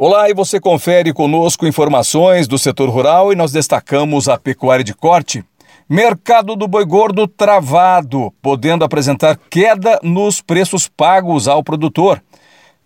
Olá, e você confere conosco informações do setor rural e nós destacamos a pecuária de corte. Mercado do boi gordo travado, podendo apresentar queda nos preços pagos ao produtor.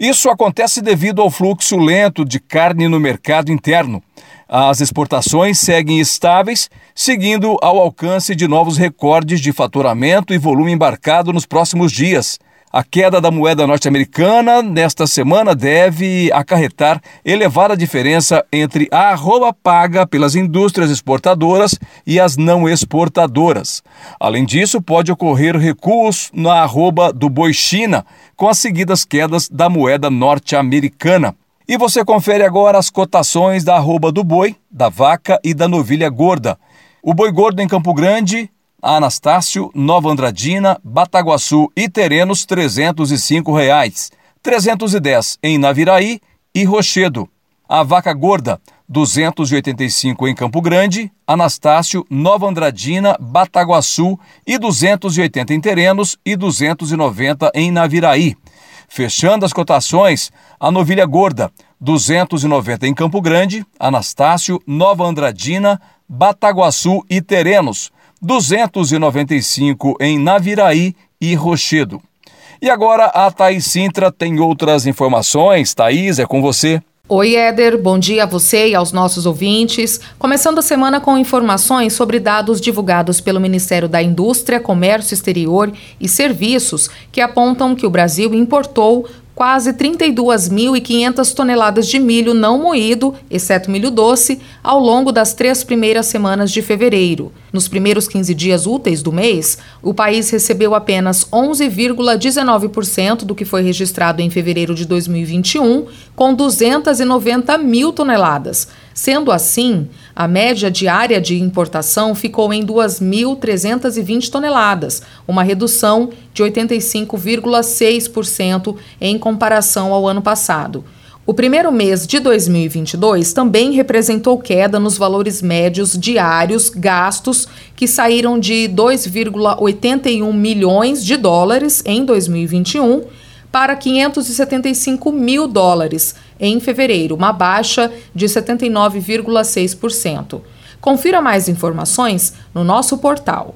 Isso acontece devido ao fluxo lento de carne no mercado interno. As exportações seguem estáveis, seguindo ao alcance de novos recordes de faturamento e volume embarcado nos próximos dias. A queda da moeda norte-americana nesta semana deve acarretar elevada diferença entre a arroba paga pelas indústrias exportadoras e as não exportadoras. Além disso, pode ocorrer recuos na arroba do boi China, com as seguidas quedas da moeda norte-americana. E você confere agora as cotações da arroba do boi, da vaca e da novilha gorda. O boi gordo em Campo Grande Anastácio, Nova Andradina, Bataguaçu e Terenos 305 reais, 310 em Naviraí e Rochedo. A vaca gorda, 285 em Campo Grande, Anastácio, Nova Andradina, Bataguaçu e 280 em Terenos e 290 em Naviraí. Fechando as cotações, a novilha gorda, 290 em Campo Grande, Anastácio, Nova Andradina, Bataguaçu e Terenos, 295 em Naviraí e Rochedo. E agora a Thaís Sintra tem outras informações. Thaís, é com você. Oi, Éder. Bom dia a você e aos nossos ouvintes. Começando a semana com informações sobre dados divulgados pelo Ministério da Indústria, Comércio Exterior e Serviços que apontam que o Brasil importou quase 32.500 toneladas de milho não moído, exceto milho doce, ao longo das três primeiras semanas de fevereiro. Nos primeiros 15 dias úteis do mês, o país recebeu apenas 11,19% do que foi registrado em fevereiro de 2021, com 290 mil toneladas. Sendo assim, a média diária de importação ficou em 2.320 toneladas, uma redução de 85,6% em comparação ao ano passado. O primeiro mês de 2022 também representou queda nos valores médios diários gastos, que saíram de 2,81 milhões de dólares em 2021 para 575 mil dólares em fevereiro, uma baixa de 79,6%. Confira mais informações no nosso portal